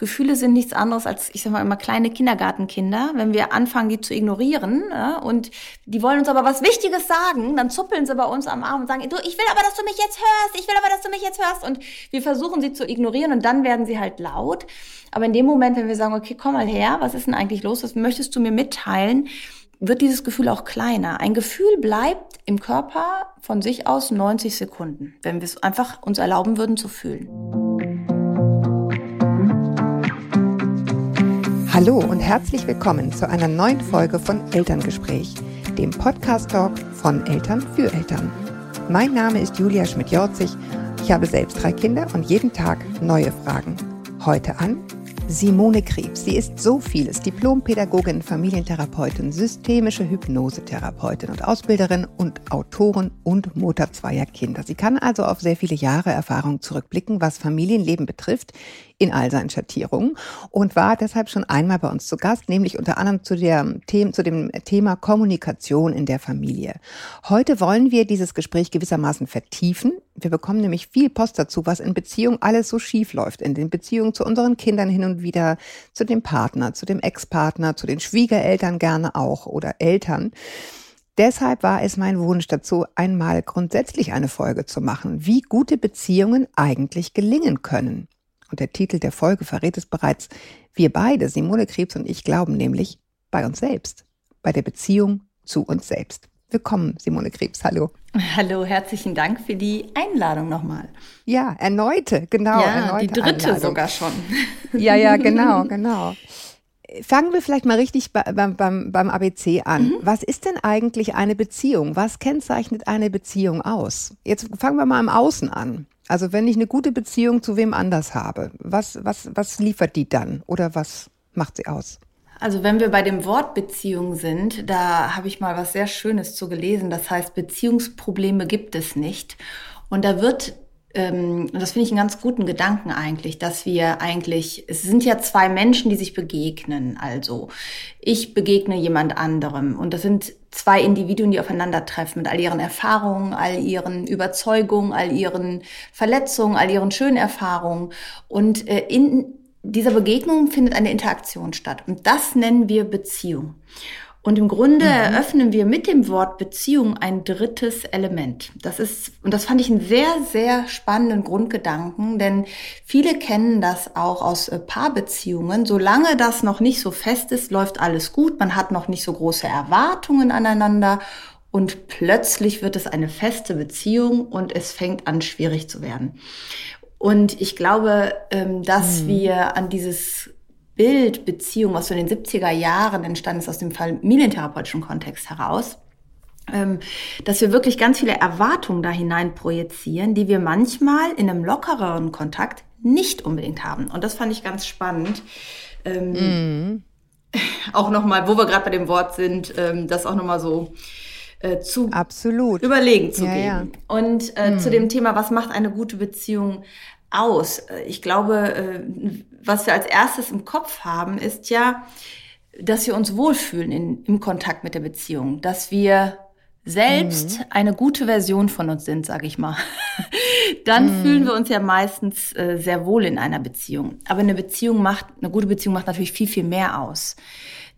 Gefühle sind nichts anderes als, ich sag mal immer, kleine Kindergartenkinder. Wenn wir anfangen, die zu ignorieren ja, und die wollen uns aber was Wichtiges sagen, dann zuppeln sie bei uns am Arm und sagen, du, ich will aber, dass du mich jetzt hörst, ich will aber, dass du mich jetzt hörst. Und wir versuchen sie zu ignorieren und dann werden sie halt laut. Aber in dem Moment, wenn wir sagen, okay, komm mal her, was ist denn eigentlich los, was möchtest du mir mitteilen, wird dieses Gefühl auch kleiner. Ein Gefühl bleibt im Körper von sich aus 90 Sekunden, wenn wir es einfach uns erlauben würden zu fühlen. Hallo und herzlich willkommen zu einer neuen Folge von Elterngespräch, dem Podcast-Talk von Eltern für Eltern. Mein Name ist Julia Schmidt-Jorzig. Ich habe selbst drei Kinder und jeden Tag neue Fragen. Heute an Simone Krebs. Sie ist so vieles. Diplompädagogin, Familientherapeutin, systemische Hypnosetherapeutin und Ausbilderin und Autorin und Mutter zweier Kinder. Sie kann also auf sehr viele Jahre Erfahrung zurückblicken, was Familienleben betrifft, in all seinen Schattierungen und war deshalb schon einmal bei uns zu Gast, nämlich unter anderem zu, der, zu dem Thema Kommunikation in der Familie. Heute wollen wir dieses Gespräch gewissermaßen vertiefen. Wir bekommen nämlich viel Post dazu, was in Beziehungen alles so schief läuft, in den Beziehungen zu unseren Kindern hin und wieder, zu dem Partner, zu dem Ex-Partner, zu den Schwiegereltern gerne auch oder Eltern. Deshalb war es mein Wunsch dazu, einmal grundsätzlich eine Folge zu machen, wie gute Beziehungen eigentlich gelingen können. Und der Titel der Folge verrät es bereits. Wir beide, Simone Krebs und ich, glauben nämlich bei uns selbst, bei der Beziehung zu uns selbst. Willkommen, Simone Krebs. Hallo. Hallo, herzlichen Dank für die Einladung nochmal. Ja, erneute, genau. Ja, erneute die dritte Einladung. sogar schon. Ja, ja, genau, genau. Fangen wir vielleicht mal richtig beim, beim, beim ABC an. Mhm. Was ist denn eigentlich eine Beziehung? Was kennzeichnet eine Beziehung aus? Jetzt fangen wir mal im Außen an. Also wenn ich eine gute Beziehung zu wem anders habe, was, was, was liefert die dann oder was macht sie aus? Also wenn wir bei dem Wort Beziehung sind, da habe ich mal was sehr Schönes zu gelesen. Das heißt, Beziehungsprobleme gibt es nicht. Und da wird ähm, das finde ich einen ganz guten Gedanken eigentlich, dass wir eigentlich, es sind ja zwei Menschen, die sich begegnen. Also ich begegne jemand anderem und das sind zwei Individuen, die aufeinandertreffen mit all ihren Erfahrungen, all ihren Überzeugungen, all ihren Verletzungen, all ihren schönen Erfahrungen. Und äh, in dieser Begegnung findet eine Interaktion statt. Und das nennen wir Beziehung. Und im Grunde mhm. eröffnen wir mit dem Wort Beziehung ein drittes Element. Das ist, und das fand ich einen sehr, sehr spannenden Grundgedanken, denn viele kennen das auch aus äh, Paarbeziehungen. Solange das noch nicht so fest ist, läuft alles gut. Man hat noch nicht so große Erwartungen aneinander. Und plötzlich wird es eine feste Beziehung und es fängt an, schwierig zu werden. Und ich glaube, ähm, dass mhm. wir an dieses Bild Beziehung, was so in den 70er Jahren entstanden ist aus dem familientherapeutischen Kontext heraus, ähm, dass wir wirklich ganz viele Erwartungen da hinein projizieren, die wir manchmal in einem lockereren Kontakt nicht unbedingt haben. Und das fand ich ganz spannend. Ähm, mm. Auch nochmal, wo wir gerade bei dem Wort sind, ähm, das auch nochmal so äh, zu Absolut. überlegen zu ja, geben. Ja. Und äh, mm. zu Mhm. dem Thema, was macht eine gute Beziehung aus? Ich glaube, äh, was wir als erstes im Kopf haben, ist ja, dass wir uns wohlfühlen in, im Kontakt mit der Beziehung, dass wir selbst mhm. eine gute Version von uns sind, sage ich mal. Dann mhm. fühlen wir uns ja meistens äh, sehr wohl in einer Beziehung. Aber eine Beziehung macht, eine gute Beziehung macht natürlich viel, viel mehr aus.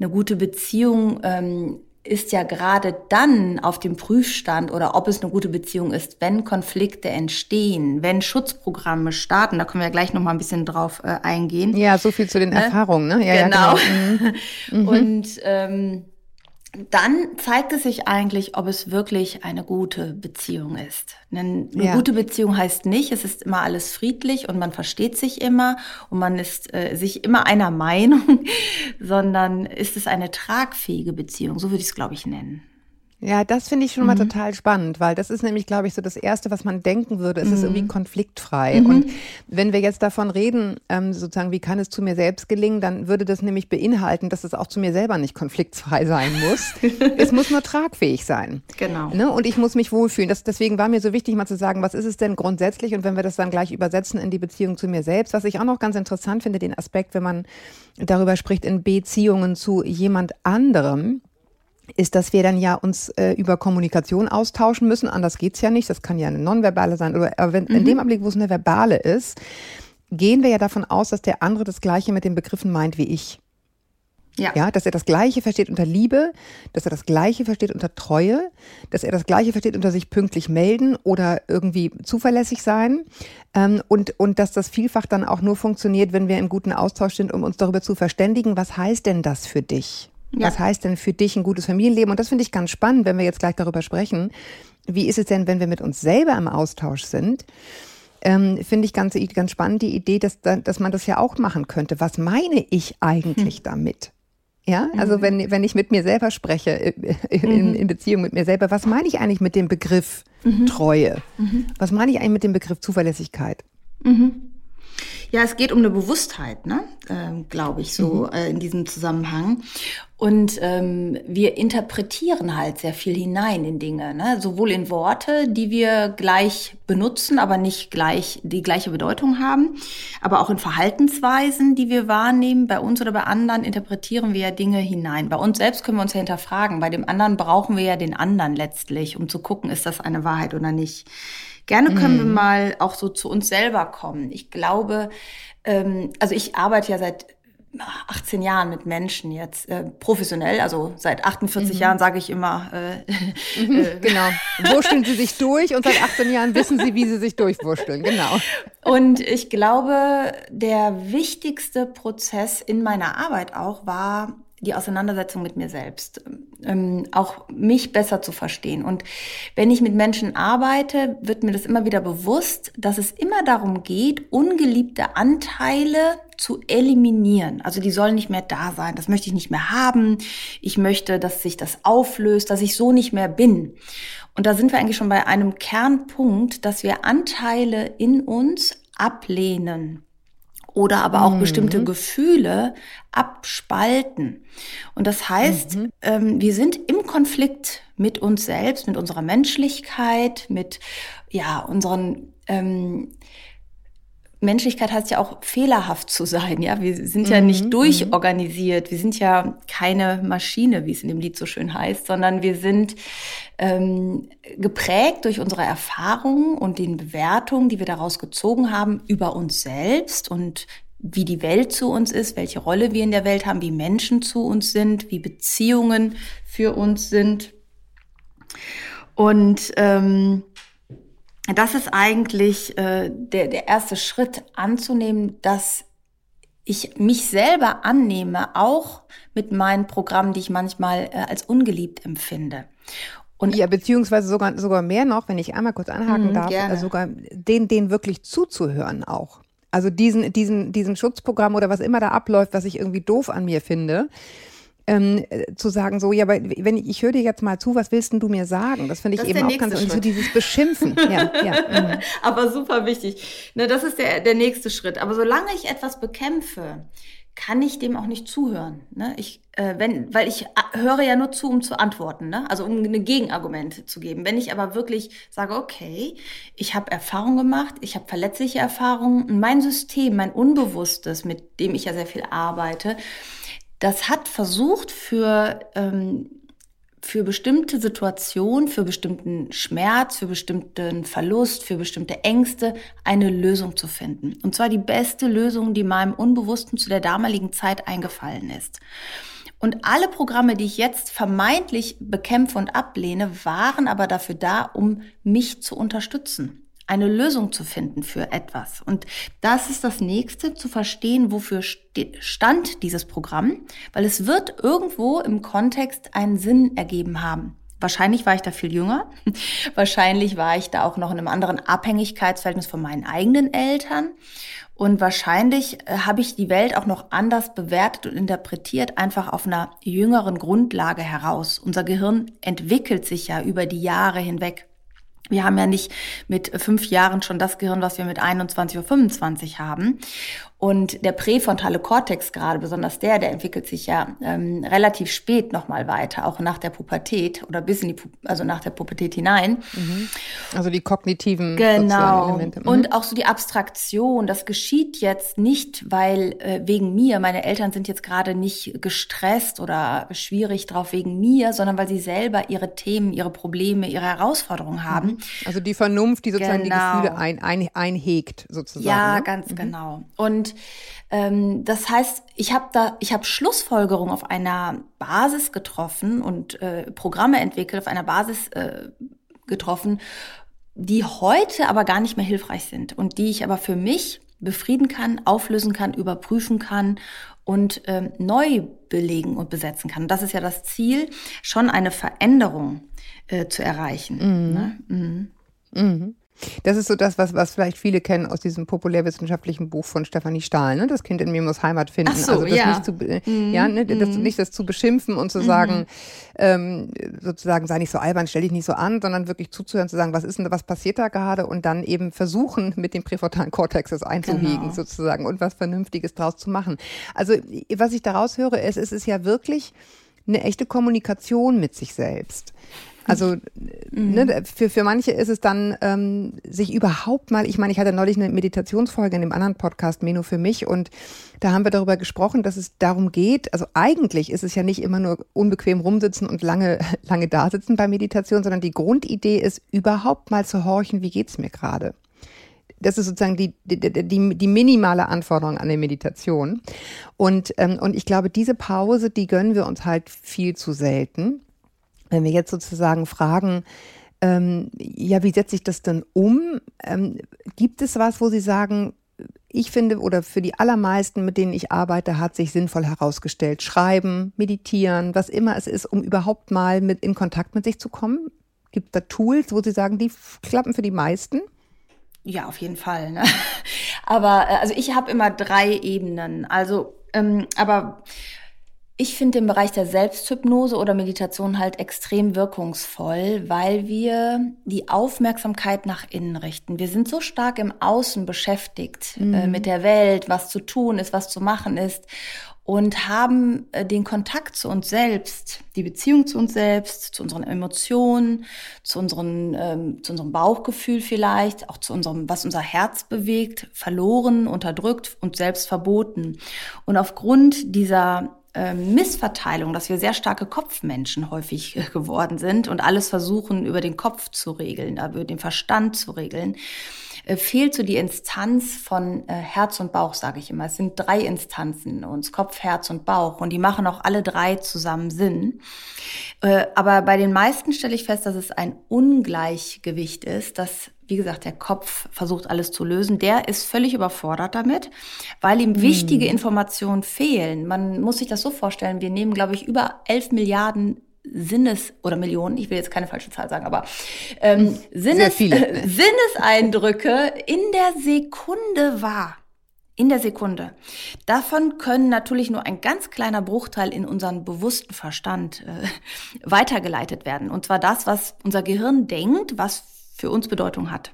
Eine gute Beziehung ähm, ist ja gerade dann auf dem Prüfstand oder ob es eine gute Beziehung ist, wenn Konflikte entstehen, wenn Schutzprogramme starten. Da können wir ja gleich noch mal ein bisschen drauf äh, eingehen. Ja, so viel zu den Ne? Erfahrungen, ne? Ja, genau. Ja, genau. Mhm. Und ähm, dann zeigt es sich eigentlich, ob es wirklich eine gute Beziehung ist. Eine Ja. gute Beziehung heißt nicht, es ist immer alles friedlich und man versteht sich immer und man ist äh, sich immer einer Meinung, sondern ist es eine tragfähige Beziehung, so würde ich es, glaube ich, nennen. Ja, das finde ich schon mal total spannend, weil das ist nämlich, glaube ich, so das Erste, was man denken würde. Es ist irgendwie konfliktfrei. Und wenn wir jetzt davon reden, ähm, sozusagen, wie kann es zu mir selbst gelingen, dann würde das nämlich beinhalten, dass es auch zu mir selber nicht konfliktfrei sein muss. es muss nur tragfähig sein. Genau. Ne? Und ich muss mich wohlfühlen. Das, deswegen war mir so wichtig, mal zu sagen, was ist es denn grundsätzlich? Und wenn wir das dann gleich übersetzen in die Beziehung zu mir selbst, was ich auch noch ganz interessant finde, den Aspekt, wenn man darüber spricht, in Beziehungen zu jemand anderem, ist, dass wir dann ja uns äh, über Kommunikation austauschen müssen. Anders geht's ja nicht. Das kann ja eine nonverbale sein. Oder aber wenn, in dem Augenblick, wo es eine verbale ist, gehen wir ja davon aus, dass der andere das Gleiche mit den Begriffen meint wie ich. Ja. ja, dass er das Gleiche versteht unter Liebe, dass er das Gleiche versteht unter Treue, dass er das Gleiche versteht unter sich pünktlich melden oder irgendwie zuverlässig sein ähm, und, und dass das vielfach dann auch nur funktioniert, wenn wir im guten Austausch sind, um uns darüber zu verständigen, was heißt denn das für dich? Ja. Was heißt denn für dich ein gutes Familienleben? Und das finde ich ganz spannend, wenn wir jetzt gleich darüber sprechen. Wie ist es denn, wenn wir mit uns selber im Austausch sind? ähm, finde ich ganz, ganz spannend die Idee, dass, dass man das ja auch machen könnte. Was meine ich eigentlich hm. damit? Ja, also mhm. wenn, wenn ich mit mir selber spreche, äh, in, mhm. in, Beziehung mit mir selber, was meine ich eigentlich mit dem Begriff mhm. Treue? Mhm. Was meine ich eigentlich mit dem Begriff Zuverlässigkeit? Ja, es geht um eine Bewusstheit, ne? Ähm, glaube ich, so mhm. äh, in diesem Zusammenhang. Und ähm, wir interpretieren halt sehr viel hinein in Dinge, ne? sowohl in Worte, die wir gleich benutzen, aber nicht gleich die gleiche Bedeutung haben, aber auch in Verhaltensweisen, die wir wahrnehmen. Bei uns oder bei anderen interpretieren wir ja Dinge hinein. Bei uns selbst können wir uns ja hinterfragen. Bei dem anderen brauchen wir ja den anderen letztlich, um zu gucken, ist das eine Wahrheit oder nicht. Gerne können mhm. wir mal auch so zu uns selber kommen. Ich glaube, ähm, also ich arbeite ja seit 18 Jahren mit Menschen jetzt äh, professionell, also seit 48 mhm. Jahren sage ich immer. Äh, mhm, äh, genau. Wurschteln Sie sich durch und seit 18 Jahren wissen Sie, wie Sie sich durchwurschteln. Genau. Und ich glaube, der wichtigste Prozess in meiner Arbeit auch war die Auseinandersetzung mit mir selbst, ähm, auch mich besser zu verstehen. Und wenn ich mit Menschen arbeite, wird mir das immer wieder bewusst, dass es immer darum geht, ungeliebte Anteile zu eliminieren. Also die sollen nicht mehr da sein, das möchte ich nicht mehr haben. Ich möchte, dass sich das auflöst, dass ich so nicht mehr bin. Und da sind wir eigentlich schon bei einem Kernpunkt, dass wir Anteile in uns ablehnen oder aber auch mhm. bestimmte Gefühle abspalten. Und das heißt, mhm. ähm, wir sind im Konflikt mit uns selbst, mit unserer Menschlichkeit, mit ja unseren ähm, Menschlichkeit heißt ja auch fehlerhaft zu sein, ja. Wir sind ja nicht mhm, durchorganisiert. Wir sind ja keine Maschine, wie es in dem Lied so schön heißt, sondern wir sind ähm, geprägt durch unsere Erfahrungen und den Bewertungen, die wir daraus gezogen haben über uns selbst und wie die Welt zu uns ist, welche Rolle wir in der Welt haben, wie Menschen zu uns sind, wie Beziehungen für uns sind. Und ähm, das ist eigentlich äh, der, der erste Schritt anzunehmen, dass ich mich selber annehme, auch mit meinen Programmen, die ich manchmal äh, als ungeliebt empfinde. Und ja, beziehungsweise sogar, sogar mehr noch, wenn ich einmal kurz anhaken mh, darf, äh, sogar den, den wirklich zuzuhören auch. Also diesen, diesen, diesen Schutzprogramm oder was immer da abläuft, was ich irgendwie doof an mir finde, ähm, äh, zu sagen, so, ja, aber wenn ich, ich höre dir jetzt mal zu, was willst denn du mir sagen? Das finde ich eben auch ganz, und so dieses Beschimpfen. ja, ja. Mhm. Aber super wichtig. Ne, das ist der, der nächste Schritt. Aber solange ich etwas bekämpfe, kann ich dem auch nicht zuhören. Ne? Ich, äh, wenn, weil ich äh, höre ja nur zu, um zu antworten, ne? also um eine Gegenargumente zu geben. Wenn ich aber wirklich sage, okay, ich habe Erfahrung gemacht, ich habe verletzliche Erfahrungen, mein System, mein Unbewusstes, mit dem ich ja sehr viel arbeite, das hat versucht für, ähm, für bestimmte Situationen, für bestimmten Schmerz, für bestimmten Verlust, für bestimmte Ängste eine Lösung zu finden. Und zwar die beste Lösung, die meinem Unbewussten zu der damaligen Zeit eingefallen ist. Und alle Programme, die ich jetzt vermeintlich bekämpfe und ablehne, waren aber dafür da, um mich zu unterstützen eine Lösung zu finden für etwas. Und das ist das nächste, zu verstehen, wofür stand dieses Programm, weil es wird irgendwo im Kontext einen Sinn ergeben haben. Wahrscheinlich war ich da viel jünger. Wahrscheinlich war ich da auch noch in einem anderen Abhängigkeitsverhältnis von meinen eigenen Eltern. Und wahrscheinlich äh, habe ich die Welt auch noch anders bewertet und interpretiert, einfach auf einer jüngeren Grundlage heraus. Unser Gehirn entwickelt sich ja über die Jahre hinweg. Wir haben ja nicht mit fünf Jahren schon das Gehirn, was wir mit 21 oder 25 haben. Und der präfrontale Kortex gerade, besonders der, der entwickelt sich ja ähm, relativ spät nochmal weiter, auch nach der Pubertät oder bis in die, Pu also nach der Pubertät hinein. Mhm. Also die kognitiven genau. Elemente. Mhm. Und auch so die Abstraktion, das geschieht jetzt nicht, weil äh, wegen mir, meine Eltern sind jetzt gerade nicht gestresst oder schwierig drauf wegen mir, sondern weil sie selber ihre Themen, ihre Probleme, ihre Herausforderungen haben. Mhm. Also die Vernunft, die sozusagen genau. die Gefühle ein, ein, einhegt, sozusagen. Ja, ne? ganz mhm. genau. Und ähm, das heißt, ich habe da, ich habe Schlussfolgerungen auf einer Basis getroffen und äh, Programme entwickelt auf einer Basis äh, getroffen, die heute aber gar nicht mehr hilfreich sind und die ich aber für mich befrieden kann, auflösen kann, überprüfen kann und ähm, neu belegen und besetzen kann. Und das ist ja das Ziel, schon eine Veränderung äh, zu erreichen. Mhm. Ne? Mhm. Mhm. Das ist so das, was, was vielleicht viele kennen aus diesem populärwissenschaftlichen Buch von Stefanie Stahl, ne? Das Kind in mir muss Heimat finden. Ach so, also das ja. nicht zu, mhm. ja, ne? das, mhm. nicht das zu beschimpfen und zu mhm. sagen, ähm, sozusagen sei nicht so albern, stell dich nicht so an, sondern wirklich zuzuhören, zu sagen, was ist denn, was passiert da gerade und dann eben versuchen, mit dem präfrontalen Kortex das einzuhegen genau. sozusagen und was Vernünftiges draus zu machen. Also was ich daraus höre, ist, es ist ja wirklich eine echte Kommunikation mit sich selbst. Also mhm. ne, für, für manche ist es dann, ähm, sich überhaupt mal, ich meine, ich hatte neulich eine Meditationsfolge in dem anderen Podcast, Meno für mich, und da haben wir darüber gesprochen, dass es darum geht, also eigentlich ist es ja nicht immer nur unbequem rumsitzen und lange, lange da sitzen bei Meditation, sondern die Grundidee ist, überhaupt mal zu horchen, wie geht's mir gerade. Das ist sozusagen die, die, die, die minimale Anforderung an die Meditation. Und, ähm, und ich glaube, diese Pause, die gönnen wir uns halt viel zu selten. Wenn wir jetzt sozusagen fragen, ähm, ja, wie setze ich das denn um? Ähm, gibt es was, wo Sie sagen, ich finde, oder für die allermeisten, mit denen ich arbeite, hat sich sinnvoll herausgestellt. Schreiben, meditieren, was immer es ist, um überhaupt mal mit in Kontakt mit sich zu kommen. Gibt es da Tools, wo Sie sagen, die klappen für die meisten? Ja, auf jeden Fall. Ne? Aber äh, also ich habe immer drei Ebenen. Also, ähm, aber ich finde den Bereich der Selbsthypnose oder Meditation halt extrem wirkungsvoll, weil wir die Aufmerksamkeit nach innen richten. Wir sind so stark im Außen beschäftigt äh, mhm. äh, mit der Welt, was zu tun ist, was zu machen ist und haben äh, den Kontakt zu uns selbst, die Beziehung zu uns selbst, zu unseren Emotionen, zu, unseren, ähm, zu unserem Bauchgefühl vielleicht, auch zu unserem, was unser Herz bewegt, verloren, unterdrückt und selbst verboten. Und aufgrund dieser Missverteilung, dass wir sehr starke Kopfmenschen häufig äh, geworden sind und alles versuchen über den Kopf zu regeln, äh, über den Verstand zu regeln, äh, fehlt so die Instanz von Herz und Bauch, sage ich immer. Es sind drei Instanzen in uns, Kopf, Herz und Bauch und die machen auch alle drei zusammen Sinn. Aber bei den meisten stelle ich fest, dass es ein Ungleichgewicht ist, dass wie gesagt, der Kopf versucht alles zu lösen, der ist völlig überfordert damit, weil ihm wichtige Informationen fehlen. Man muss sich das so vorstellen, wir nehmen, glaube ich, über 11 Milliarden Sinnes- oder Millionen, ich will jetzt keine falsche Zahl sagen, aber ähm, Sinnes, äh, Sinneseindrücke in der Sekunde wahr. In der Sekunde. Davon können natürlich nur ein ganz kleiner Bruchteil in unseren bewussten Verstand äh, weitergeleitet werden. Und zwar das, was unser Gehirn denkt, was für uns Bedeutung hat.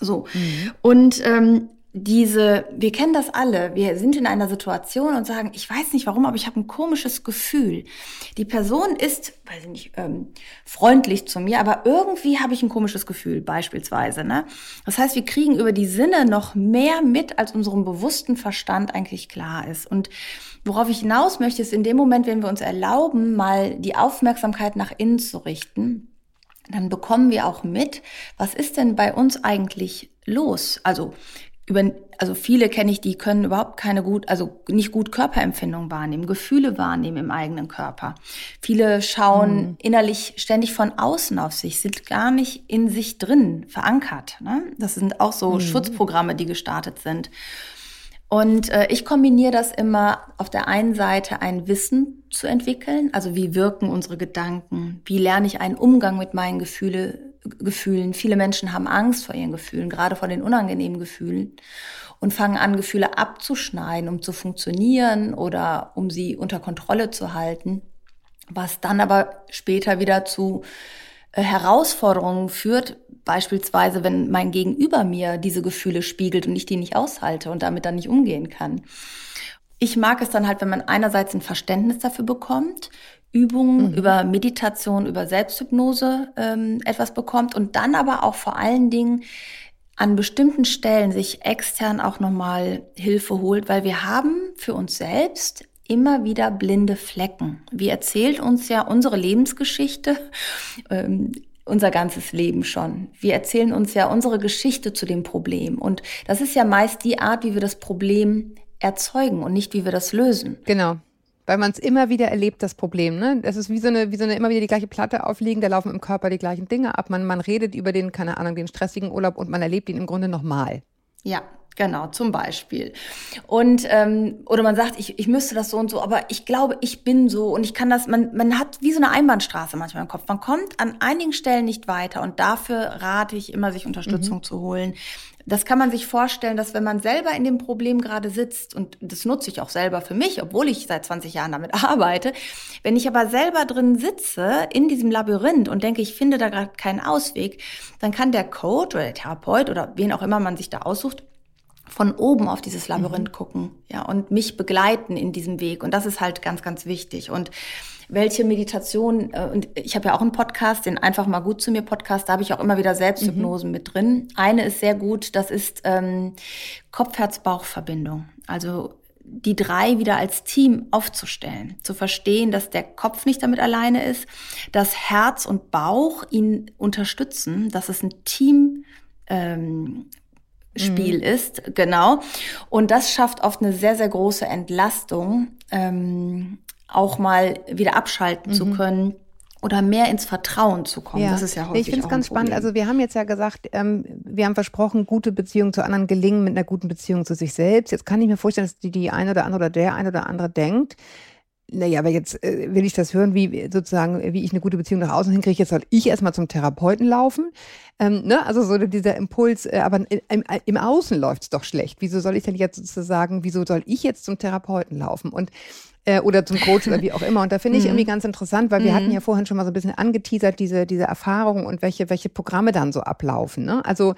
So. Mhm. Und ähm, diese, wir kennen das alle, wir sind in einer Situation und sagen, ich weiß nicht warum, aber ich habe ein komisches Gefühl. Die Person ist, weiß ich nicht, ähm, freundlich zu mir, aber irgendwie habe ich ein komisches Gefühl, beispielsweise. Ne? Das heißt, wir kriegen über die Sinne noch mehr mit, als unserem bewussten Verstand eigentlich klar ist. Und worauf ich hinaus möchte, ist in dem Moment, wenn wir uns erlauben, mal die Aufmerksamkeit nach innen zu richten, dann bekommen wir auch mit, was ist denn bei uns eigentlich los? Also über, also viele kenne ich, die können überhaupt keine gut, also nicht gut Körperempfindung wahrnehmen, Gefühle wahrnehmen im eigenen Körper. Viele schauen mhm. innerlich ständig von außen auf sich, sind gar nicht in sich drin verankert. Ne? Das sind auch so mhm. Schutzprogramme, die gestartet sind. Und äh, ich kombiniere das immer auf der einen Seite ein Wissen zu entwickeln, also wie wirken unsere Gedanken, wie lerne ich einen Umgang mit meinen Gefühle, Gefühlen. Viele Menschen haben Angst vor ihren Gefühlen, gerade vor den unangenehmen Gefühlen und fangen an, Gefühle abzuschneiden, um zu funktionieren oder um sie unter Kontrolle zu halten, was dann aber später wieder zu äh, Herausforderungen führt, beispielsweise wenn mein Gegenüber mir diese Gefühle spiegelt und ich die nicht aushalte und damit dann nicht umgehen kann. Ich mag es dann halt, wenn man einerseits ein Verständnis dafür bekommt, Übungen mhm. über Meditation, über Selbsthypnose ähm, etwas bekommt und dann aber auch vor allen Dingen an bestimmten Stellen sich extern auch nochmal Hilfe holt, weil wir haben für uns selbst immer wieder blinde Flecken. Wie erzählt uns ja unsere Lebensgeschichte, ähm, unser ganzes Leben schon. Wir erzählen uns ja unsere Geschichte zu dem Problem. Und das ist ja meist die Art, wie wir das Problem erzeugen und nicht, wie wir das lösen. Genau weil man es immer wieder erlebt, das Problem. Ne? Das ist wie so, eine, wie so eine immer wieder die gleiche Platte aufliegen, da laufen im Körper die gleichen Dinge ab. Man, man redet über den, keine Ahnung, den stressigen Urlaub und man erlebt ihn im Grunde nochmal. Ja, Genau, zum Beispiel. Und ähm, oder man sagt, ich, ich müsste das so und so, aber ich glaube, ich bin so und ich kann das, man, man hat wie so eine Einbahnstraße manchmal im Kopf. Man kommt an einigen Stellen nicht weiter und dafür rate ich immer, sich Unterstützung mhm. zu holen. Das kann man sich vorstellen, dass wenn man selber in dem Problem gerade sitzt, und das nutze ich auch selber für mich, obwohl ich seit 20 Jahren damit arbeite, wenn ich aber selber drin sitze in diesem Labyrinth und denke, ich finde da gerade keinen Ausweg, dann kann der Coach oder der Therapeut oder wen auch immer man sich da aussucht, von oben auf dieses Labyrinth mhm. gucken, ja, und mich begleiten in diesem Weg. Und das ist halt ganz, ganz wichtig. Und welche Meditation, äh, und ich habe ja auch einen Podcast, den einfach mal gut zu mir Podcast, da habe ich auch immer wieder Selbsthypnosen mhm. mit drin. Eine ist sehr gut, das ist ähm, Kopf-Herz-Bauch-Verbindung. Also die drei wieder als Team aufzustellen, zu verstehen, dass der Kopf nicht damit alleine ist, dass Herz und Bauch ihn unterstützen, dass es ein Team ähm, Spiel mhm. ist, genau. Und das schafft oft eine sehr, sehr große Entlastung, ähm, auch mal wieder abschalten mhm. zu können oder mehr ins Vertrauen zu kommen. Ja. Das ist ja häufig Ich finde es ganz spannend. Also wir haben jetzt ja gesagt, ähm, wir haben versprochen, gute Beziehungen zu anderen gelingen mit einer guten Beziehung zu sich selbst. Jetzt kann ich mir vorstellen, dass die, die eine oder andere oder der eine oder andere denkt, naja, aber jetzt äh, will ich das hören, wie sozusagen, wie ich eine gute Beziehung nach außen hinkriege. Jetzt soll ich erstmal zum Therapeuten laufen. Ähm, ne? Also so dieser Impuls, äh, aber im, im Außen läuft es doch schlecht. Wieso soll ich denn jetzt sozusagen, wieso soll ich jetzt zum Therapeuten laufen? Und äh, oder zum Coach oder wie auch immer. Und da finde ich irgendwie mhm. ganz interessant, weil wir hatten mhm. ja vorhin schon mal so ein bisschen angeteasert, diese, diese Erfahrung und welche, welche Programme dann so ablaufen. Ne? Also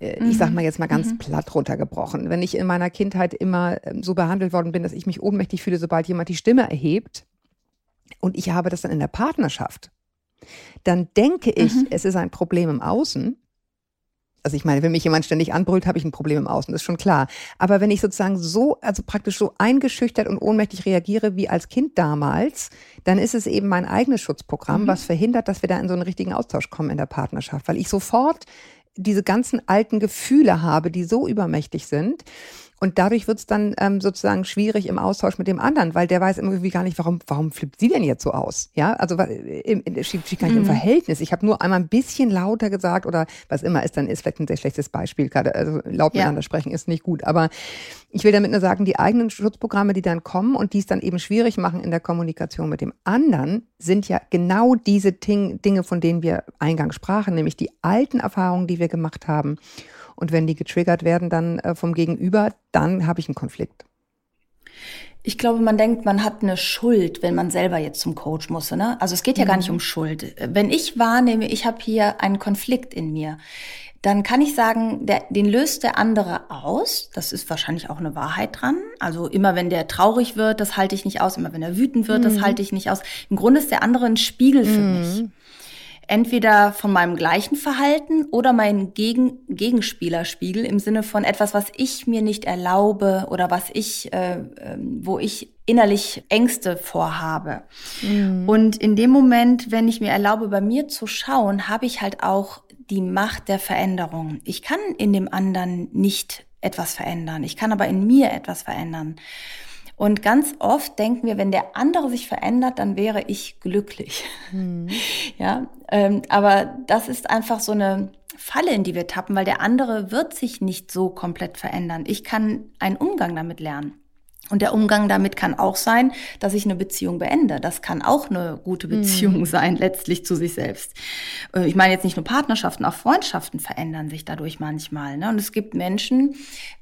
äh, ich sag mhm. mal jetzt mal ganz mhm. platt runtergebrochen. Wenn ich in meiner Kindheit immer ähm, so behandelt worden bin, dass ich mich ohnmächtig fühle, sobald jemand die Stimme erhebt und ich habe das dann in der Partnerschaft, dann denke ich, mhm. es ist ein Problem im Außen. Also ich meine, wenn mich jemand ständig anbrüllt, habe ich ein Problem im Außen, das ist schon klar. Aber wenn ich sozusagen so, also praktisch so eingeschüchtert und ohnmächtig reagiere wie als Kind damals, dann ist es eben mein eigenes Schutzprogramm, mhm. was verhindert, dass wir da in so einen richtigen Austausch kommen in der Partnerschaft, weil ich sofort diese ganzen alten Gefühle habe, die so übermächtig sind. Und dadurch wird es dann ähm, sozusagen schwierig im Austausch mit dem anderen, weil der weiß irgendwie gar nicht, warum, warum flippt sie denn jetzt so aus? Ja, also im, steht gar nicht im mhm. Verhältnis. Ich habe nur einmal ein bisschen lauter gesagt oder was immer es dann ist, vielleicht ein sehr schlechtes Beispiel gerade. Also laut miteinander ja. sprechen ist nicht gut. Aber ich will damit nur sagen, die eigenen Schutzprogramme, die dann kommen und die es dann eben schwierig machen in der Kommunikation mit dem anderen, sind ja genau diese Dinge, von denen wir eingangs sprachen, nämlich die alten Erfahrungen, die wir gemacht haben. Und wenn die getriggert werden dann äh, vom Gegenüber, dann habe ich einen Konflikt. Ich glaube, man denkt, man hat eine Schuld, wenn man selber jetzt zum Coach muss. Ne? Also es geht ja mhm. gar nicht um Schuld. Wenn ich wahrnehme, ich habe hier einen Konflikt in mir, dann kann ich sagen, der, den löst der andere aus. Das ist wahrscheinlich auch eine Wahrheit dran. Also immer wenn der traurig wird, das halte ich nicht aus. Immer wenn er wütend wird, mhm. das halte ich nicht aus. Im Grunde ist der andere ein Spiegel für mhm. mich. Entweder von meinem gleichen Verhalten oder mein Gegen Gegenspielerspiegel im Sinne von etwas, was ich mir nicht erlaube oder was ich, äh, äh, wo ich innerlich Ängste vorhabe. Mhm. Und in dem Moment, wenn ich mir erlaube, bei mir zu schauen, habe ich halt auch die Macht der Veränderung. Ich kann in dem anderen nicht etwas verändern. Ich kann aber in mir etwas verändern. Und ganz oft denken wir, wenn der andere sich verändert, dann wäre ich glücklich. Mhm. Ja, ähm, aber das ist einfach so eine Falle, in die wir tappen, weil der andere wird sich nicht so komplett verändern. Ich kann einen Umgang damit lernen. Und der Umgang damit kann auch sein, dass ich eine Beziehung beende. Das kann auch eine gute Beziehung mhm. sein, letztlich zu sich selbst. Äh, ich meine jetzt nicht nur Partnerschaften, auch Freundschaften verändern sich dadurch manchmal. Ne? Und es gibt Menschen,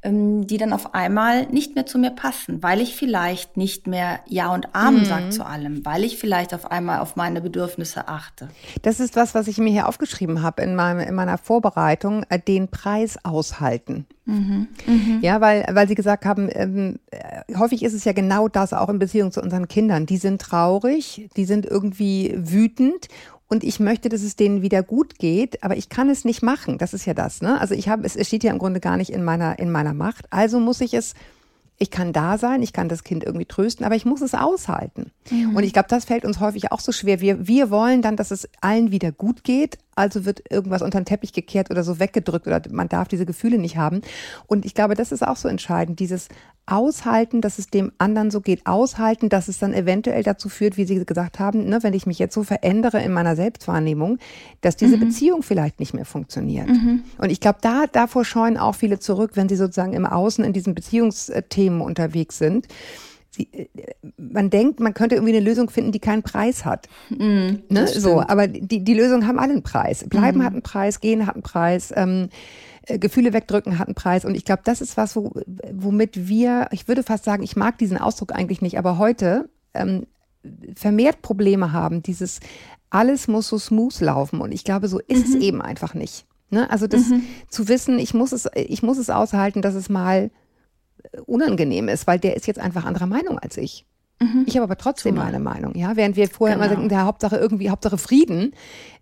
ähm, die dann auf einmal nicht mehr zu mir passen, weil ich vielleicht nicht mehr Ja und Amen mhm. sage zu allem, weil ich vielleicht auf einmal auf meine Bedürfnisse achte. Das ist was, was ich mir hier aufgeschrieben habe in, meinem, in meiner Vorbereitung, äh, den Preis aushalten. Mhm. Mhm. Ja, weil, weil Sie gesagt haben, ähm, äh, häufig ist es ja genau das auch in Beziehung zu unseren Kindern. Die sind traurig, die sind irgendwie wütend und ich möchte, dass es denen wieder gut geht, aber ich kann es nicht machen. Das ist ja das, ne? Also ich habe, es steht ja im Grunde gar nicht in meiner, in meiner Macht. Also muss ich es ich kann da sein, ich kann das Kind irgendwie trösten, aber ich muss es aushalten. Mhm. Und ich glaube, das fällt uns häufig auch so schwer. Wir, wir wollen dann, dass es allen wieder gut geht, also wird irgendwas unter den Teppich gekehrt oder so weggedrückt oder man darf diese Gefühle nicht haben. Und ich glaube, das ist auch so entscheidend, dieses Aushalten, dass es dem anderen so geht, aushalten, dass es dann eventuell dazu führt, wie Sie gesagt haben, ne, wenn ich mich jetzt so verändere in meiner Selbstwahrnehmung, dass diese mhm. Beziehung vielleicht nicht mehr funktioniert. Mhm. Und ich glaube, da davor scheuen auch viele zurück, wenn sie sozusagen im Außen in diesen Beziehungsthemen unterwegs sind. Sie, äh, man denkt, man könnte irgendwie eine Lösung finden, die keinen Preis hat. Mm, ne? So, aber die, die Lösungen haben alle einen Preis. Bleiben mm. hat einen Preis, gehen hat einen Preis. Ähm, äh, Gefühle wegdrücken hat einen Preis. Und ich glaube, das ist was, wo, womit wir, ich würde fast sagen, ich mag diesen Ausdruck eigentlich nicht, aber heute ähm, vermehrt Probleme haben, dieses alles muss so smooth laufen. Und ich glaube, so ist mhm. es eben einfach nicht. Ne? Also das mhm. zu wissen, ich muss es, ich muss es aushalten, dass es mal unangenehm ist, weil der ist jetzt einfach anderer Meinung als ich. Mhm. Ich habe aber trotzdem Zumal. meine Meinung, ja. Während wir vorher genau. immer denken, der Hauptsache irgendwie, Hauptsache Frieden.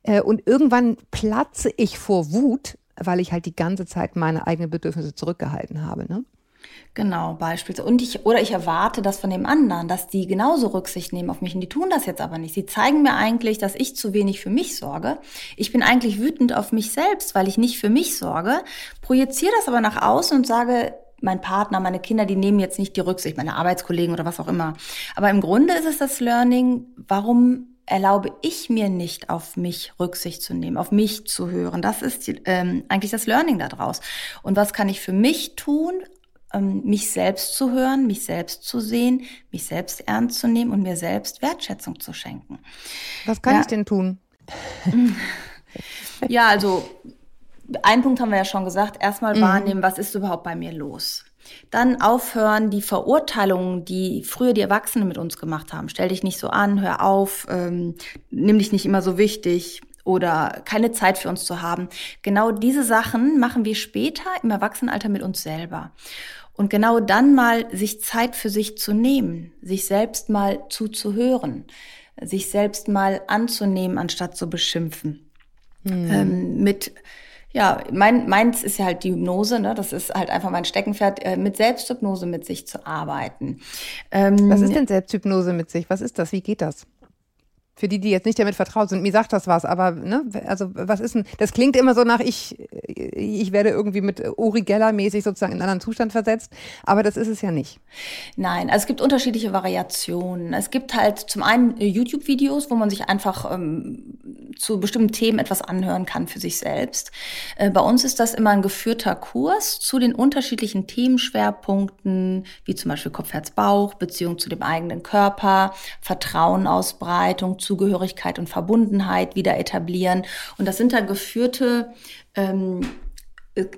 Äh, und irgendwann platze ich vor Wut, weil ich halt die ganze Zeit meine eigenen Bedürfnisse zurückgehalten habe. Ne? Genau, beispielsweise. Und ich, oder ich erwarte das von dem anderen, dass die genauso Rücksicht nehmen auf mich. Und die tun das jetzt aber nicht. Sie zeigen mir eigentlich, dass ich zu wenig für mich sorge. Ich bin eigentlich wütend auf mich selbst, weil ich nicht für mich sorge, projiziere das aber nach außen und sage, mein Partner, meine Kinder, die nehmen jetzt nicht die Rücksicht, meine Arbeitskollegen oder was auch immer. Aber im Grunde ist es das Learning, warum erlaube ich mir nicht, auf mich Rücksicht zu nehmen, auf mich zu hören. Das ist ähm, eigentlich das Learning daraus. Und was kann ich für mich tun, ähm, mich selbst zu hören, mich selbst zu sehen, mich selbst ernst zu nehmen und mir selbst Wertschätzung zu schenken. Was kann ja. ich denn tun? ja, also ein Punkt haben wir ja schon gesagt. Erstmal mhm. wahrnehmen, was ist überhaupt bei mir los? Dann aufhören, die Verurteilungen, die früher die Erwachsenen mit uns gemacht haben. Stell dich nicht so an, hör auf, ähm, nimm dich nicht immer so wichtig oder keine Zeit für uns zu haben. Genau diese Sachen machen wir später im Erwachsenenalter mit uns selber. Und genau dann mal sich Zeit für sich zu nehmen, sich selbst mal zuzuhören, sich selbst mal anzunehmen, anstatt zu beschimpfen. Mhm. Ähm, mit ja, mein, meins ist ja halt die Hypnose, ne? Das ist halt einfach mein Steckenpferd, äh, mit Selbsthypnose mit sich zu arbeiten. Ähm, Was ist denn Selbsthypnose mit sich? Was ist das? Wie geht das? Für die, die jetzt nicht damit vertraut sind, mir sagt das was, aber ne, also was ist denn, das klingt immer so nach, ich, ich werde irgendwie mit Uri Geller-mäßig sozusagen in einen anderen Zustand versetzt, aber das ist es ja nicht. Nein, also es gibt unterschiedliche Variationen. Es gibt halt zum einen äh, YouTube-Videos, wo man sich einfach ähm, zu bestimmten Themen etwas anhören kann für sich selbst. Äh, bei uns ist das immer ein geführter Kurs zu den unterschiedlichen Themenschwerpunkten, wie zum Beispiel Kopf, Herz, Bauch, Beziehung zu dem eigenen Körper, Vertrauenausbreitung, Zugehörigkeit und Verbundenheit wieder etablieren. Und das sind dann geführte ähm,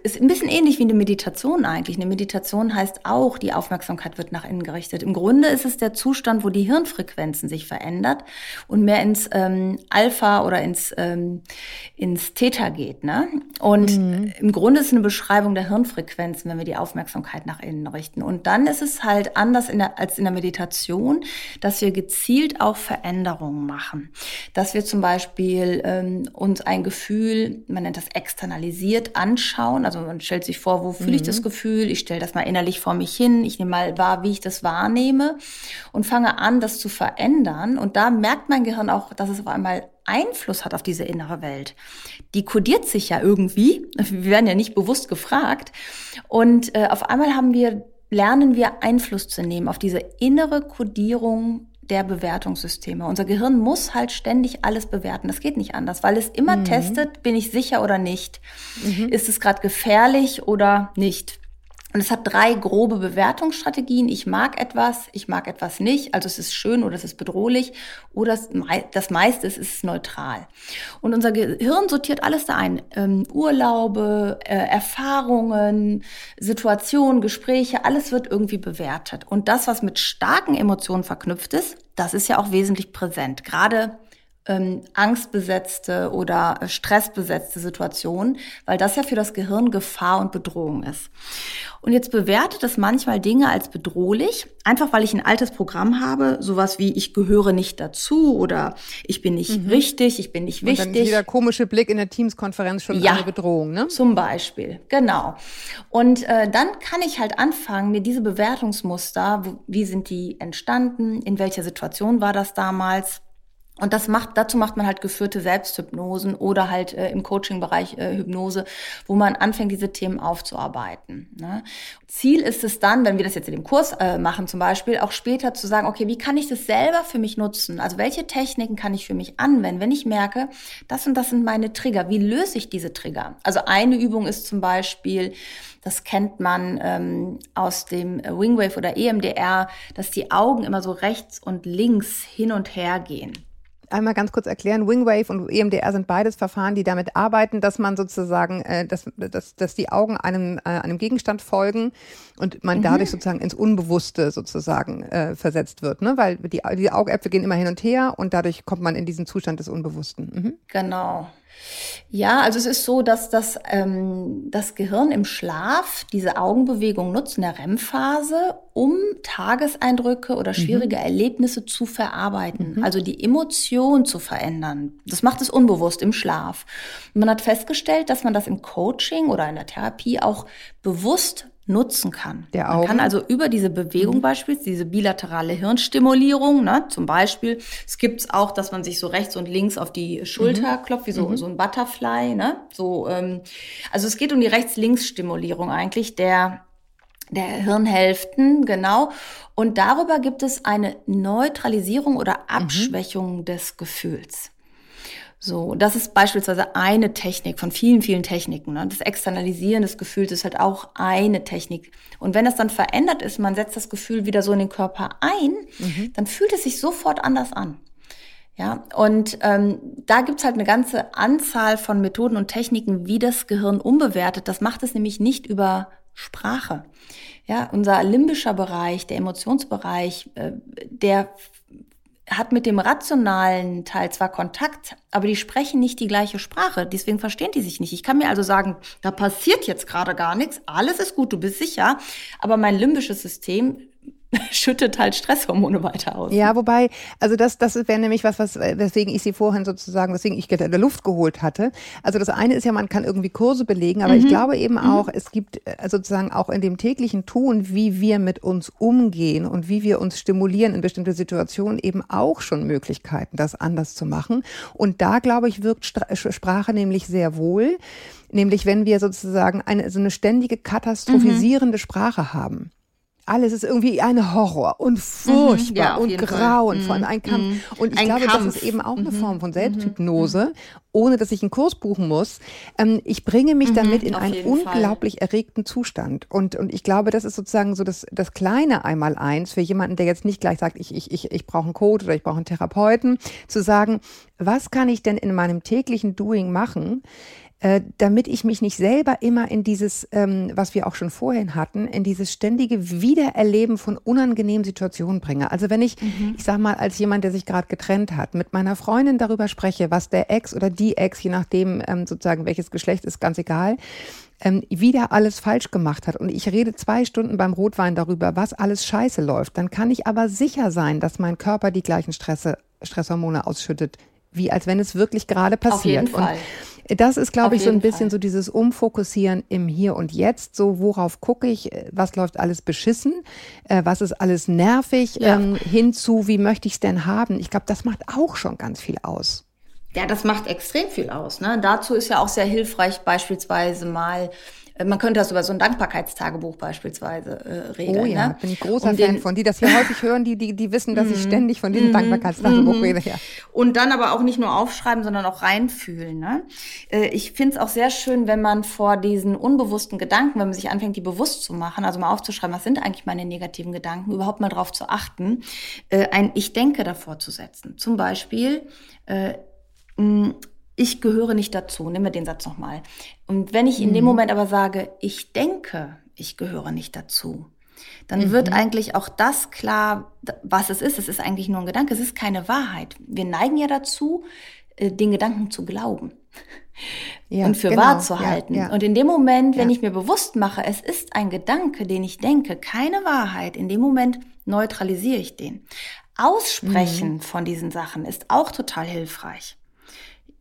ist ein bisschen ähnlich wie eine Meditation eigentlich. Eine Meditation heißt auch, die Aufmerksamkeit wird nach innen gerichtet. Im Grunde ist es der Zustand, wo die Hirnfrequenzen sich verändert und mehr ins ähm, Alpha oder ins, ähm, ins Theta geht. Ne? Und mhm. im Grunde ist es eine Beschreibung der Hirnfrequenzen, wenn wir die Aufmerksamkeit nach innen richten. Und dann ist es halt anders in der, als in der Meditation, dass wir gezielt auch Veränderungen machen. Dass wir zum Beispiel ähm, uns ein Gefühl, man nennt das externalisiert, anschauen anschauen. Also man stellt sich vor, wo fühle mhm. ich das mhm. Gefühl? Ich stelle das mal innerlich vor mich hin. Ich nehme mal wahr, wie ich das wahrnehme und fange an, das zu verändern. Und da merkt mein Gehirn auch, dass es auf einmal Einfluss hat auf diese innere Welt. Die kodiert sich ja irgendwie. Wir werden ja nicht bewusst gefragt. Und äh, auf einmal haben wir lernen wir Einfluss zu nehmen auf diese innere Kodierung der Bewertungssysteme. Unser Gehirn muss halt ständig alles bewerten. Das geht nicht anders, weil es immer mhm. testet, bin ich sicher oder nicht. Mhm. Ist es gerade gefährlich oder nicht? Und es hat drei grobe Bewertungsstrategien. Ich mag etwas, ich mag etwas nicht. Also es ist schön oder es ist bedrohlich oder das meiste ist, ist neutral. Und unser Gehirn sortiert alles da ein. Ähm, Urlaube, äh, Erfahrungen, Situationen, Gespräche, alles wird irgendwie bewertet. Und das, was mit starken Emotionen verknüpft ist, das ist ja auch wesentlich präsent. Gerade ähm, angstbesetzte oder äh, stressbesetzte Situationen, weil das ja für das Gehirn Gefahr und Bedrohung ist. Und jetzt bewertet es manchmal Dinge als bedrohlich, einfach weil ich ein altes Programm habe, sowas wie ich gehöre nicht dazu oder ich bin nicht mhm. richtig, ich bin nicht wichtig. Und dann jeder komische Blick in der Teams-Konferenz schon ja, eine Bedrohung, ne? Zum Beispiel, genau. Und äh, dann kann ich halt anfangen, mir diese Bewertungsmuster, wo, wie sind die entstanden, in welcher Situation war das damals, und das macht, dazu macht man halt geführte Selbsthypnosen oder halt äh, im Coaching-Bereich äh, Hypnose, wo man anfängt, diese Themen aufzuarbeiten. Ne? Ziel ist es dann, wenn wir das jetzt in dem Kurs äh, machen zum Beispiel, auch später zu sagen, okay, wie kann ich das selber für mich nutzen? Also welche Techniken kann ich für mich anwenden, wenn ich merke, das und das sind meine Trigger? Wie löse ich diese Trigger? Also eine Übung ist zum Beispiel, das kennt man ähm, aus dem Wingwave oder EMDR, dass die Augen immer so rechts und links hin und her gehen einmal ganz kurz erklären, Wingwave und EMDR sind beides Verfahren, die damit arbeiten, dass man sozusagen, äh, dass, dass, dass die Augen einem, äh, einem Gegenstand folgen und man mhm. dadurch sozusagen ins Unbewusste sozusagen äh, versetzt wird, ne? weil die, die Augäpfel gehen immer hin und her und dadurch kommt man in diesen Zustand des Unbewussten. Mhm. Genau. Ja, also es ist so, dass das, ähm, das Gehirn im Schlaf diese Augenbewegung nutzt in der REM-Phase, um Tageseindrücke oder schwierige mhm. Erlebnisse zu verarbeiten, mhm. also die Emotion zu verändern. Das macht es unbewusst im Schlaf. Und man hat festgestellt, dass man das im Coaching oder in der Therapie auch bewusst nutzen kann. Der Augen. Man kann also über diese Bewegung mhm. beispielsweise, diese bilaterale Hirnstimulierung, ne, zum Beispiel, es gibt auch, dass man sich so rechts und links auf die Schulter mhm. klopft, wie so, mhm. so ein Butterfly, ne? So, ähm, also es geht um die Rechts-Links-Stimulierung eigentlich der der Hirnhälften, genau. Und darüber gibt es eine Neutralisierung oder mhm. Abschwächung des Gefühls. So, das ist beispielsweise eine Technik von vielen, vielen Techniken. Ne? Das Externalisieren des Gefühls ist halt auch eine Technik. Und wenn das dann verändert ist, man setzt das Gefühl wieder so in den Körper ein, mhm. dann fühlt es sich sofort anders an. Ja, und ähm, da gibt's halt eine ganze Anzahl von Methoden und Techniken, wie das Gehirn umbewertet. Das macht es nämlich nicht über Sprache. Ja, unser limbischer Bereich, der Emotionsbereich, äh, der hat mit dem rationalen Teil zwar Kontakt, aber die sprechen nicht die gleiche Sprache. Deswegen verstehen die sich nicht. Ich kann mir also sagen, da passiert jetzt gerade gar nichts. Alles ist gut, du bist sicher. Aber mein limbisches System schüttet halt Stresshormone weiter aus. Ja, wobei, also das, das wäre nämlich was, was, weswegen ich sie vorhin sozusagen, weswegen ich in der Luft geholt hatte. Also das eine ist ja, man kann irgendwie Kurse belegen, aber mhm. ich glaube eben mhm. auch, es gibt äh, sozusagen auch in dem täglichen Tun, wie wir mit uns umgehen und wie wir uns stimulieren in bestimmte Situationen eben auch schon Möglichkeiten, das anders zu machen. Und da, glaube ich, wirkt Sprache nämlich sehr wohl. Nämlich, wenn wir sozusagen eine, so eine ständige katastrophisierende mhm. Sprache haben alles ist irgendwie ein Horror und furchtbar mhm, ja, und grauenvoll mhm, ein Kampf. Mhm. Und ich ein glaube, Kampf. das ist eben auch eine mhm, Form von mhm, Selbsthypnose, mhm. ohne dass ich einen Kurs buchen muss. Ähm, ich bringe mich damit in einen unglaublich Fall. erregten Zustand. Und, und ich glaube, das ist sozusagen so das, das kleine Einmaleins für jemanden, der jetzt nicht gleich sagt, ich, ich, ich, ich brauche einen Coach oder ich brauche einen Therapeuten, zu sagen, was kann ich denn in meinem täglichen Doing machen, äh, damit ich mich nicht selber immer in dieses, ähm, was wir auch schon vorhin hatten, in dieses ständige Wiedererleben von unangenehmen Situationen bringe. Also wenn ich, mhm. ich sag mal, als jemand, der sich gerade getrennt hat, mit meiner Freundin darüber spreche, was der Ex oder die Ex, je nachdem ähm, sozusagen welches Geschlecht ist, ganz egal, ähm, wieder alles falsch gemacht hat und ich rede zwei Stunden beim Rotwein darüber, was alles scheiße läuft, dann kann ich aber sicher sein, dass mein Körper die gleichen Stresse, Stresshormone ausschüttet, wie als wenn es wirklich gerade passiert. Auf jeden Fall. Das ist, glaube ich, so ein bisschen Fall. so dieses Umfokussieren im Hier und Jetzt. So, worauf gucke ich? Was läuft alles beschissen? Äh, was ist alles nervig? Ja. Ähm, hinzu, wie möchte ich es denn haben? Ich glaube, das macht auch schon ganz viel aus. Ja, das macht extrem viel aus. Ne? Dazu ist ja auch sehr hilfreich, beispielsweise mal Äh, man könnte das über so ein Dankbarkeitstagebuch beispielsweise äh, regeln. Oh ja, ne? bin ich großer um Fan von. Die das hier häufig hören, die, die, die wissen, dass ich mhm. ständig von diesem mhm. Dankbarkeitstagebuch rede. Ja. Und dann aber auch nicht nur aufschreiben, sondern auch reinfühlen. Ne? Äh, ich finde es auch sehr schön, wenn man vor diesen unbewussten Gedanken, wenn man sich anfängt, die bewusst zu machen, also mal aufzuschreiben, was sind eigentlich meine negativen Gedanken, überhaupt mal drauf zu achten, äh, ein Ich denke davor zu setzen. Zum Beispiel, äh, ich gehöre nicht dazu. Nimm mir den Satz nochmal. Und wenn ich in dem mhm. Moment aber sage, ich denke, ich gehöre nicht dazu, dann mhm. wird eigentlich auch das klar, was es ist. Es ist eigentlich nur ein Gedanke, es ist keine Wahrheit. Wir neigen ja dazu, äh, den Gedanken zu glauben ja, und für genau, wahr zu halten. Ja, ja. Und in dem Moment, wenn ich mir bewusst mache, es ist ein Gedanke, den ich denke, keine Wahrheit, in dem Moment neutralisiere ich den. Aussprechen mhm. von diesen Sachen ist auch total hilfreich.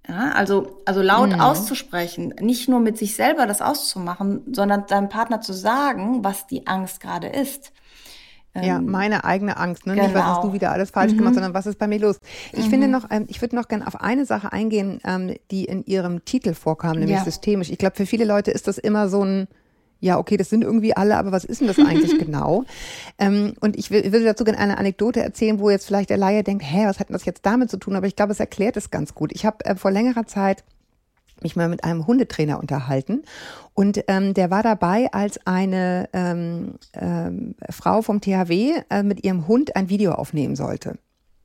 Ja, also, also laut mhm. auszusprechen, nicht nur mit sich selber das auszumachen, sondern deinem Partner zu sagen, was die Angst gerade ist. Ja, ähm, meine eigene Angst, ne? Genau. Nicht, was hast du genau. wieder alles falsch mhm. gemacht, sondern was ist bei mir los? Ich mhm. finde noch, ähm, ich würde noch gerne auf eine Sache eingehen, ähm, die in ihrem Titel vorkam, nämlich ja. systemisch. Ich glaube, für viele Leute ist das immer so ein, ja, okay, das sind irgendwie alle, aber was ist denn das eigentlich genau? Ähm, und ich will, will dazu gerne eine Anekdote erzählen, wo jetzt vielleicht der Laie denkt, hä, was hat denn das jetzt damit zu tun? Aber ich glaube, es erklärt es ganz gut. Ich habe äh, vor längerer Zeit mich mal mit einem Hundetrainer unterhalten und ähm, der war dabei, als eine ähm, ähm, Frau vom THW äh, mit ihrem Hund ein Video aufnehmen sollte.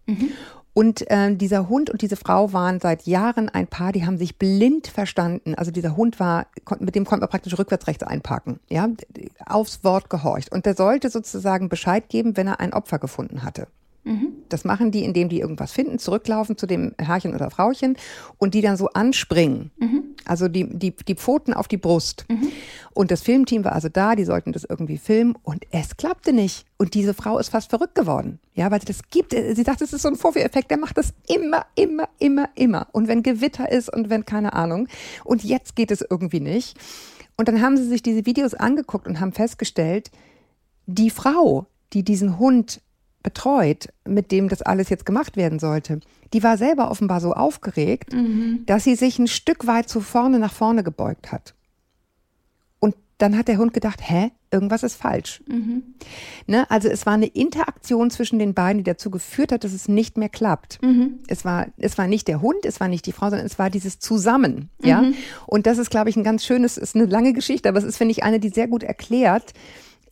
Mhm. Und äh, dieser Hund und diese Frau waren seit Jahren ein Paar, die haben sich blind verstanden. Also dieser Hund war, mit dem konnte man praktisch rückwärts rechts einparken, ja, aufs Wort gehorcht. Und der sollte sozusagen Bescheid geben, wenn er ein Opfer gefunden hatte. Mhm. Das machen die, indem die irgendwas finden, zurücklaufen zu dem Herrchen oder Frauchen und die dann so anspringen. Mhm. Also die, die, die Pfoten auf die Brust. Mhm. Und das Filmteam war also da, die sollten das irgendwie filmen und es klappte nicht. Und diese Frau ist fast verrückt geworden. Ja, weil sie das gibt. Sie dachte, es ist so ein Vorführeffekt, der macht das immer, immer, immer, immer. Und wenn Gewitter ist und wenn keine Ahnung. Und jetzt geht es irgendwie nicht. Und dann haben sie sich diese Videos angeguckt und haben festgestellt, die Frau, die diesen Hund betreut, mit dem das alles jetzt gemacht werden sollte, die war selber offenbar so aufgeregt, mhm. dass sie sich ein Stück weit zu vorne nach vorne gebeugt hat. Und dann hat der Hund gedacht, hä, irgendwas ist falsch. Mhm. Ne? Also es war eine Interaktion zwischen den beiden, die dazu geführt hat, dass es nicht mehr klappt. Mhm. Es war, es war nicht der Hund, es war nicht die Frau, sondern es war dieses Zusammen. Ja. Mhm. Und das ist, glaube ich, ein ganz schönes, ist eine lange Geschichte, aber es ist, finde ich, eine, die sehr gut erklärt,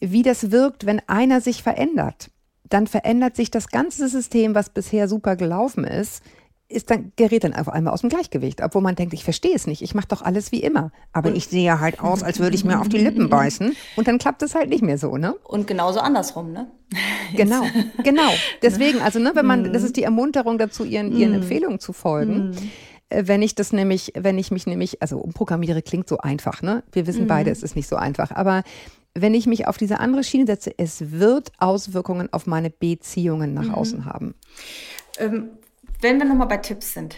wie das wirkt, wenn einer sich verändert dann verändert sich das ganze System, was bisher super gelaufen ist, ist dann gerät dann auf einmal aus dem Gleichgewicht, obwohl man denkt, ich verstehe es nicht, ich mache doch alles wie immer, aber und ich sehe halt aus, als würde ich mir auf die Lippen beißen und dann klappt es halt nicht mehr so, ne? Und genauso andersrum, ne? Genau, genau. Deswegen, also ne, wenn man, das ist die Ermunterung dazu, ihren, ihren mm. Empfehlungen zu folgen. Mm. Äh, wenn ich das nämlich, wenn ich mich nämlich, also umprogrammiere klingt so einfach, ne? Wir wissen beide, es ist nicht so einfach, aber wenn ich mich auf diese andere Schiene setze, es wird Auswirkungen auf meine Beziehungen nach mhm. außen haben. Ähm, wenn wir nochmal bei Tipps sind.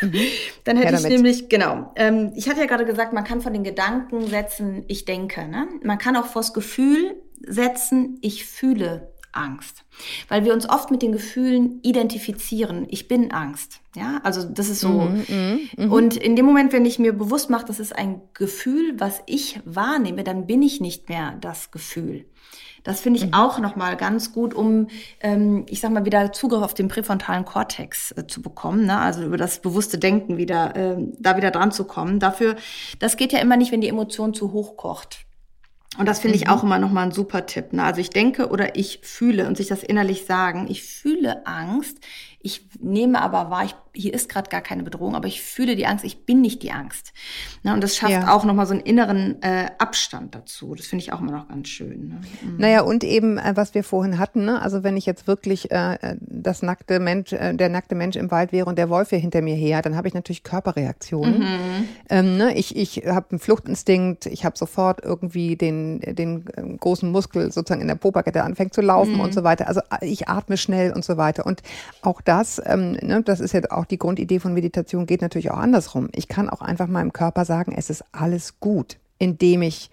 Mhm. Dann hätte ja, ich nämlich, genau, ähm, ich hatte ja gerade gesagt, man kann von den Gedanken setzen, ich denke. Ne? Man kann auch vors Gefühl setzen, ich fühle Angst. Weil wir uns oft mit den Gefühlen identifizieren. Ich bin Angst. Ja, also das ist so. Mm, mm, mm. Und in dem Moment, wenn ich mir bewusst mache, das ist ein Gefühl, was ich wahrnehme, dann bin ich nicht mehr das Gefühl. Das finde ich mhm. auch nochmal ganz gut, um, ähm, ich sag mal, wieder Zugriff auf den präfrontalen Kortex äh, zu bekommen, ne? also über das bewusste Denken wieder, äh, da wieder dran zu kommen. Dafür, das geht ja immer nicht, wenn die Emotion zu hoch kocht. Und das finde ich mhm. auch immer nochmal ein super Tipp. Ne? Also ich denke oder ich fühle und sich das innerlich sagen, ich fühle Angst, ich nehme aber wahr, ich, hier ist gerade gar keine Bedrohung, aber ich fühle die Angst, ich bin nicht die Angst. Ne? Und das schafft ja. auch nochmal so einen inneren äh, Abstand dazu. Das finde ich auch immer noch ganz schön. Ne? Mhm. Naja, und eben, äh, was wir vorhin hatten, ne? also wenn ich jetzt wirklich äh, das nackte Mensch, äh, der nackte Mensch im Wald wäre und der Wolf hier hinter mir her, dann habe ich natürlich Körperreaktionen. Mhm. Ähm, ne? Ich, ich habe einen Fluchtinstinkt, ich habe sofort irgendwie den, den äh, großen Muskel sozusagen in der Popacke, der anfängt zu laufen mhm. und so weiter. Also äh, ich atme schnell und so weiter. Und auch das, ähm, ne, das ist ja auch die Grundidee von Meditation, geht natürlich auch andersrum. Ich kann auch einfach meinem Körper sagen, es ist alles gut, indem ich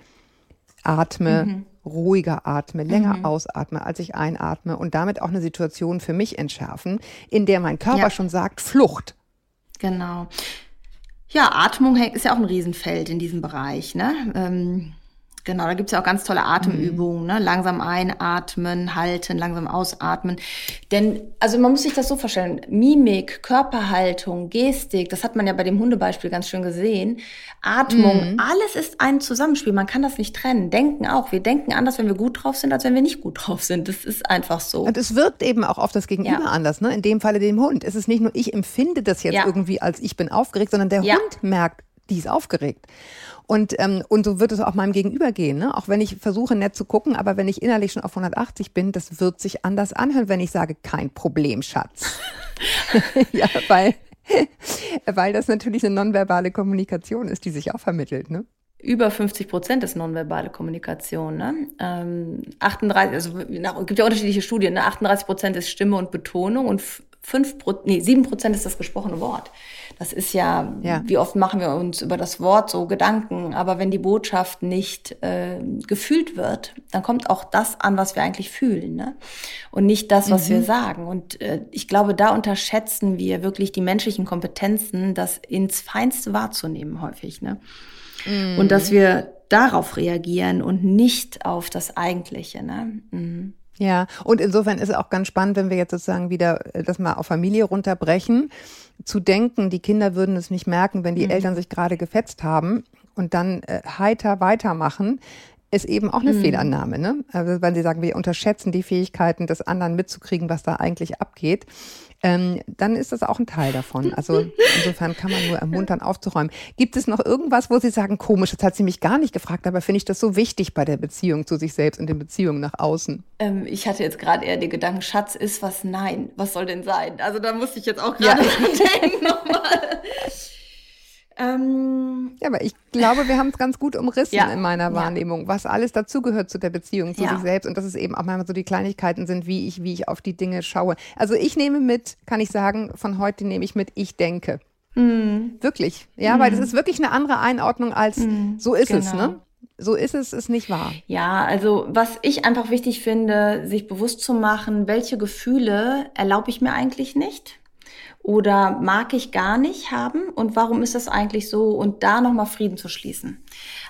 atme, mhm. ruhiger atme, länger mhm. ausatme, als ich einatme und damit auch eine Situation für mich entschärfen, in der mein Körper ja. schon sagt, Flucht. Genau. Ja, Atmung ist ja auch ein Riesenfeld in diesem Bereich. Ne? Ähm, Genau, da gibt's ja auch ganz tolle Atemübungen, mhm. ne? Langsam einatmen, halten, langsam ausatmen. Denn, also man muss sich das so vorstellen, Mimik, Körperhaltung, Gestik, das hat man ja bei dem Hundebeispiel ganz schön gesehen. Atmung, mhm. alles ist ein Zusammenspiel. Man kann das nicht trennen. Denken auch. Wir denken anders, wenn wir gut drauf sind, als wenn wir nicht gut drauf sind. Das ist einfach so. Und es wirkt eben auch auf das Gegenüber ja. anders, ne? In dem Falle dem Hund. Es ist nicht nur, ich empfinde das jetzt ja. irgendwie als ich bin aufgeregt, sondern der ja. Hund merkt, die ist aufgeregt. Und, ähm, und so wird es auch meinem Gegenüber gehen. Ne? Auch wenn ich versuche, nett zu gucken, aber wenn ich innerlich schon auf 180 bin, das wird sich anders anhören, wenn ich sage, kein Problem, Schatz. ja, weil, weil das natürlich eine nonverbale Kommunikation ist, die sich auch vermittelt. Ne? über 50 Prozent ist nonverbale Kommunikation. Ne? Ähm, 38, also es gibt ja unterschiedliche Studien. Ne? 38 Prozent ist Stimme und Betonung und 5, nee, 7 Prozent ist das gesprochene Wort. Das ist ja, ja, wie oft machen wir uns über das Wort so Gedanken, aber wenn die Botschaft nicht äh, gefühlt wird, dann kommt auch das an, was wir eigentlich fühlen, ne? Und nicht das, was mhm. wir sagen. Und äh, ich glaube, da unterschätzen wir wirklich die menschlichen Kompetenzen, das ins Feinste wahrzunehmen häufig, ne? Mhm. Und dass wir darauf reagieren und nicht auf das Eigentliche, ne? Mhm. Ja, und insofern ist es auch ganz spannend, wenn wir jetzt sozusagen wieder äh, das mal auf Familie runterbrechen, zu denken, die Kinder würden es nicht merken, wenn die mhm. Eltern sich gerade gefetzt haben und dann äh, heiter weitermachen, ist eben auch eine mhm. Fehlannahme. Ne? Also wenn Sie sagen, wir unterschätzen die Fähigkeiten des anderen mitzukriegen, was da eigentlich abgeht ähm, dann ist das auch ein Teil davon. Also insofern kann man nur ermuntern, aufzuräumen. Gibt es noch irgendwas, wo Sie sagen, komisch, das hat sie mich gar nicht gefragt, aber finde ich das so wichtig bei der Beziehung zu sich selbst und den Beziehungen nach außen? Ähm, ich hatte jetzt gerade eher den Gedanken, Schatz ist was, nein, was soll denn sein? Also da musste ich jetzt auch gerade ja. denken nochmal. Ähm, ja, aber ich glaube, wir haben es ganz gut umrissen ja, in meiner Wahrnehmung, ja. was alles dazugehört zu der Beziehung zu ja. sich selbst und dass es eben auch manchmal so die Kleinigkeiten sind, wie ich, wie ich auf die Dinge schaue. Also ich nehme mit, kann ich sagen, von heute nehme ich mit, ich denke. Mhm. Wirklich. Ja, mhm. weil das ist wirklich eine andere Einordnung als mhm. so ist genau. es, ne? So ist es, ist nicht wahr. Ja, also was ich einfach wichtig finde, sich bewusst zu machen, welche Gefühle erlaube ich mir eigentlich nicht oder mag ich gar nicht haben und warum ist das eigentlich so und da nochmal Frieden zu schließen.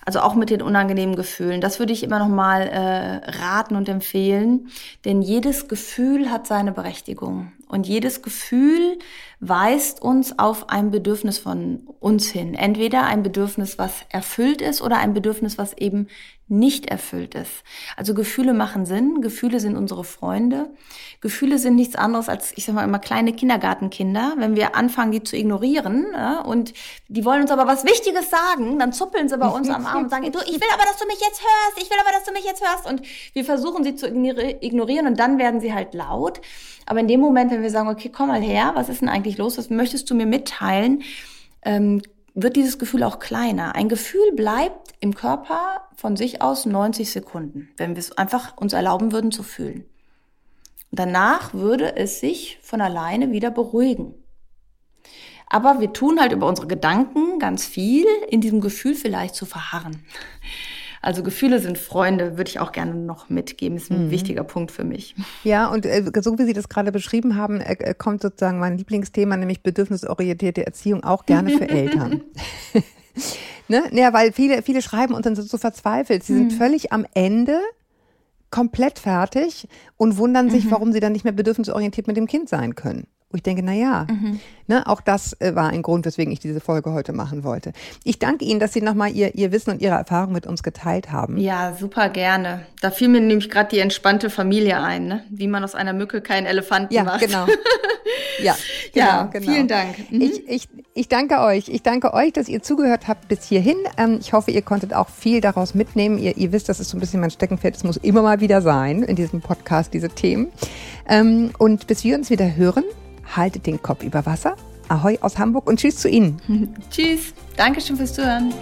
Also auch mit den unangenehmen Gefühlen. Das würde ich immer nochmal äh, raten und empfehlen, denn jedes Gefühl hat seine Berechtigung und jedes Gefühl weist uns auf ein Bedürfnis von uns hin. Entweder ein Bedürfnis, was erfüllt ist oder ein Bedürfnis, was eben nicht erfüllt ist. Also Gefühle machen Sinn, Gefühle sind unsere Freunde. Gefühle sind nichts anderes als, ich sag mal immer, kleine Kindergartenkinder. Wenn wir anfangen, die zu ignorieren ja, und die wollen uns aber was Wichtiges sagen, dann zuppeln sie bei uns am Arm und sagen, du, ich will aber, dass du mich jetzt hörst, ich will aber, dass du mich jetzt hörst. Und wir versuchen sie zu ignorieren und dann werden sie halt laut. Aber in dem Moment, wenn wir sagen, okay, komm mal her, was ist denn eigentlich los, was möchtest du mir mitteilen, ähm, wird dieses Gefühl auch kleiner. Ein Gefühl bleibt im Körper von sich aus 90 Sekunden, wenn wir es einfach uns erlauben würden zu fühlen. Und danach würde es sich von alleine wieder beruhigen. Aber wir tun halt über unsere Gedanken ganz viel, in diesem Gefühl vielleicht zu verharren. Also Gefühle sind Freunde, würde ich auch gerne noch mitgeben. Ist ein mhm. wichtiger Punkt für mich. Ja, und äh, so wie Sie das gerade beschrieben haben, äh, kommt sozusagen mein Lieblingsthema, nämlich bedürfnisorientierte Erziehung, auch gerne für Eltern. ne? Ja, weil viele, viele schreiben und dann sind so verzweifelt. Sie sind mhm. völlig am Ende komplett fertig und wundern sich, mhm. warum sie dann nicht mehr bedürfnisorientiert mit dem Kind sein können. Wo ich denke, na ja, mhm. ne, auch das äh, war ein Grund, weswegen ich diese Folge heute machen wollte. Ich danke Ihnen, dass Sie nochmal Ihr, Ihr Wissen und Ihre Erfahrung mit uns geteilt haben. Ja, super gerne. Da fiel mir nämlich gerade die entspannte Familie ein, ne? wie man aus einer Mücke keinen Elefanten ja, macht. Genau. ja, genau, ja, genau. vielen Dank. Mhm. Ich, ich, ich danke euch. Ich danke euch, dass ihr zugehört habt bis hierhin. Ähm, ich hoffe, ihr konntet auch viel daraus mitnehmen. Ihr, ihr wisst, das ist so ein bisschen mein Steckenpferd. Es muss immer mal wieder sein in diesem Podcast, diese Themen. Ähm, und bis wir uns wieder hören, haltet den Kopf über Wasser. Ahoi aus Hamburg und tschüss zu Ihnen. tschüss. Dankeschön fürs Zuhören.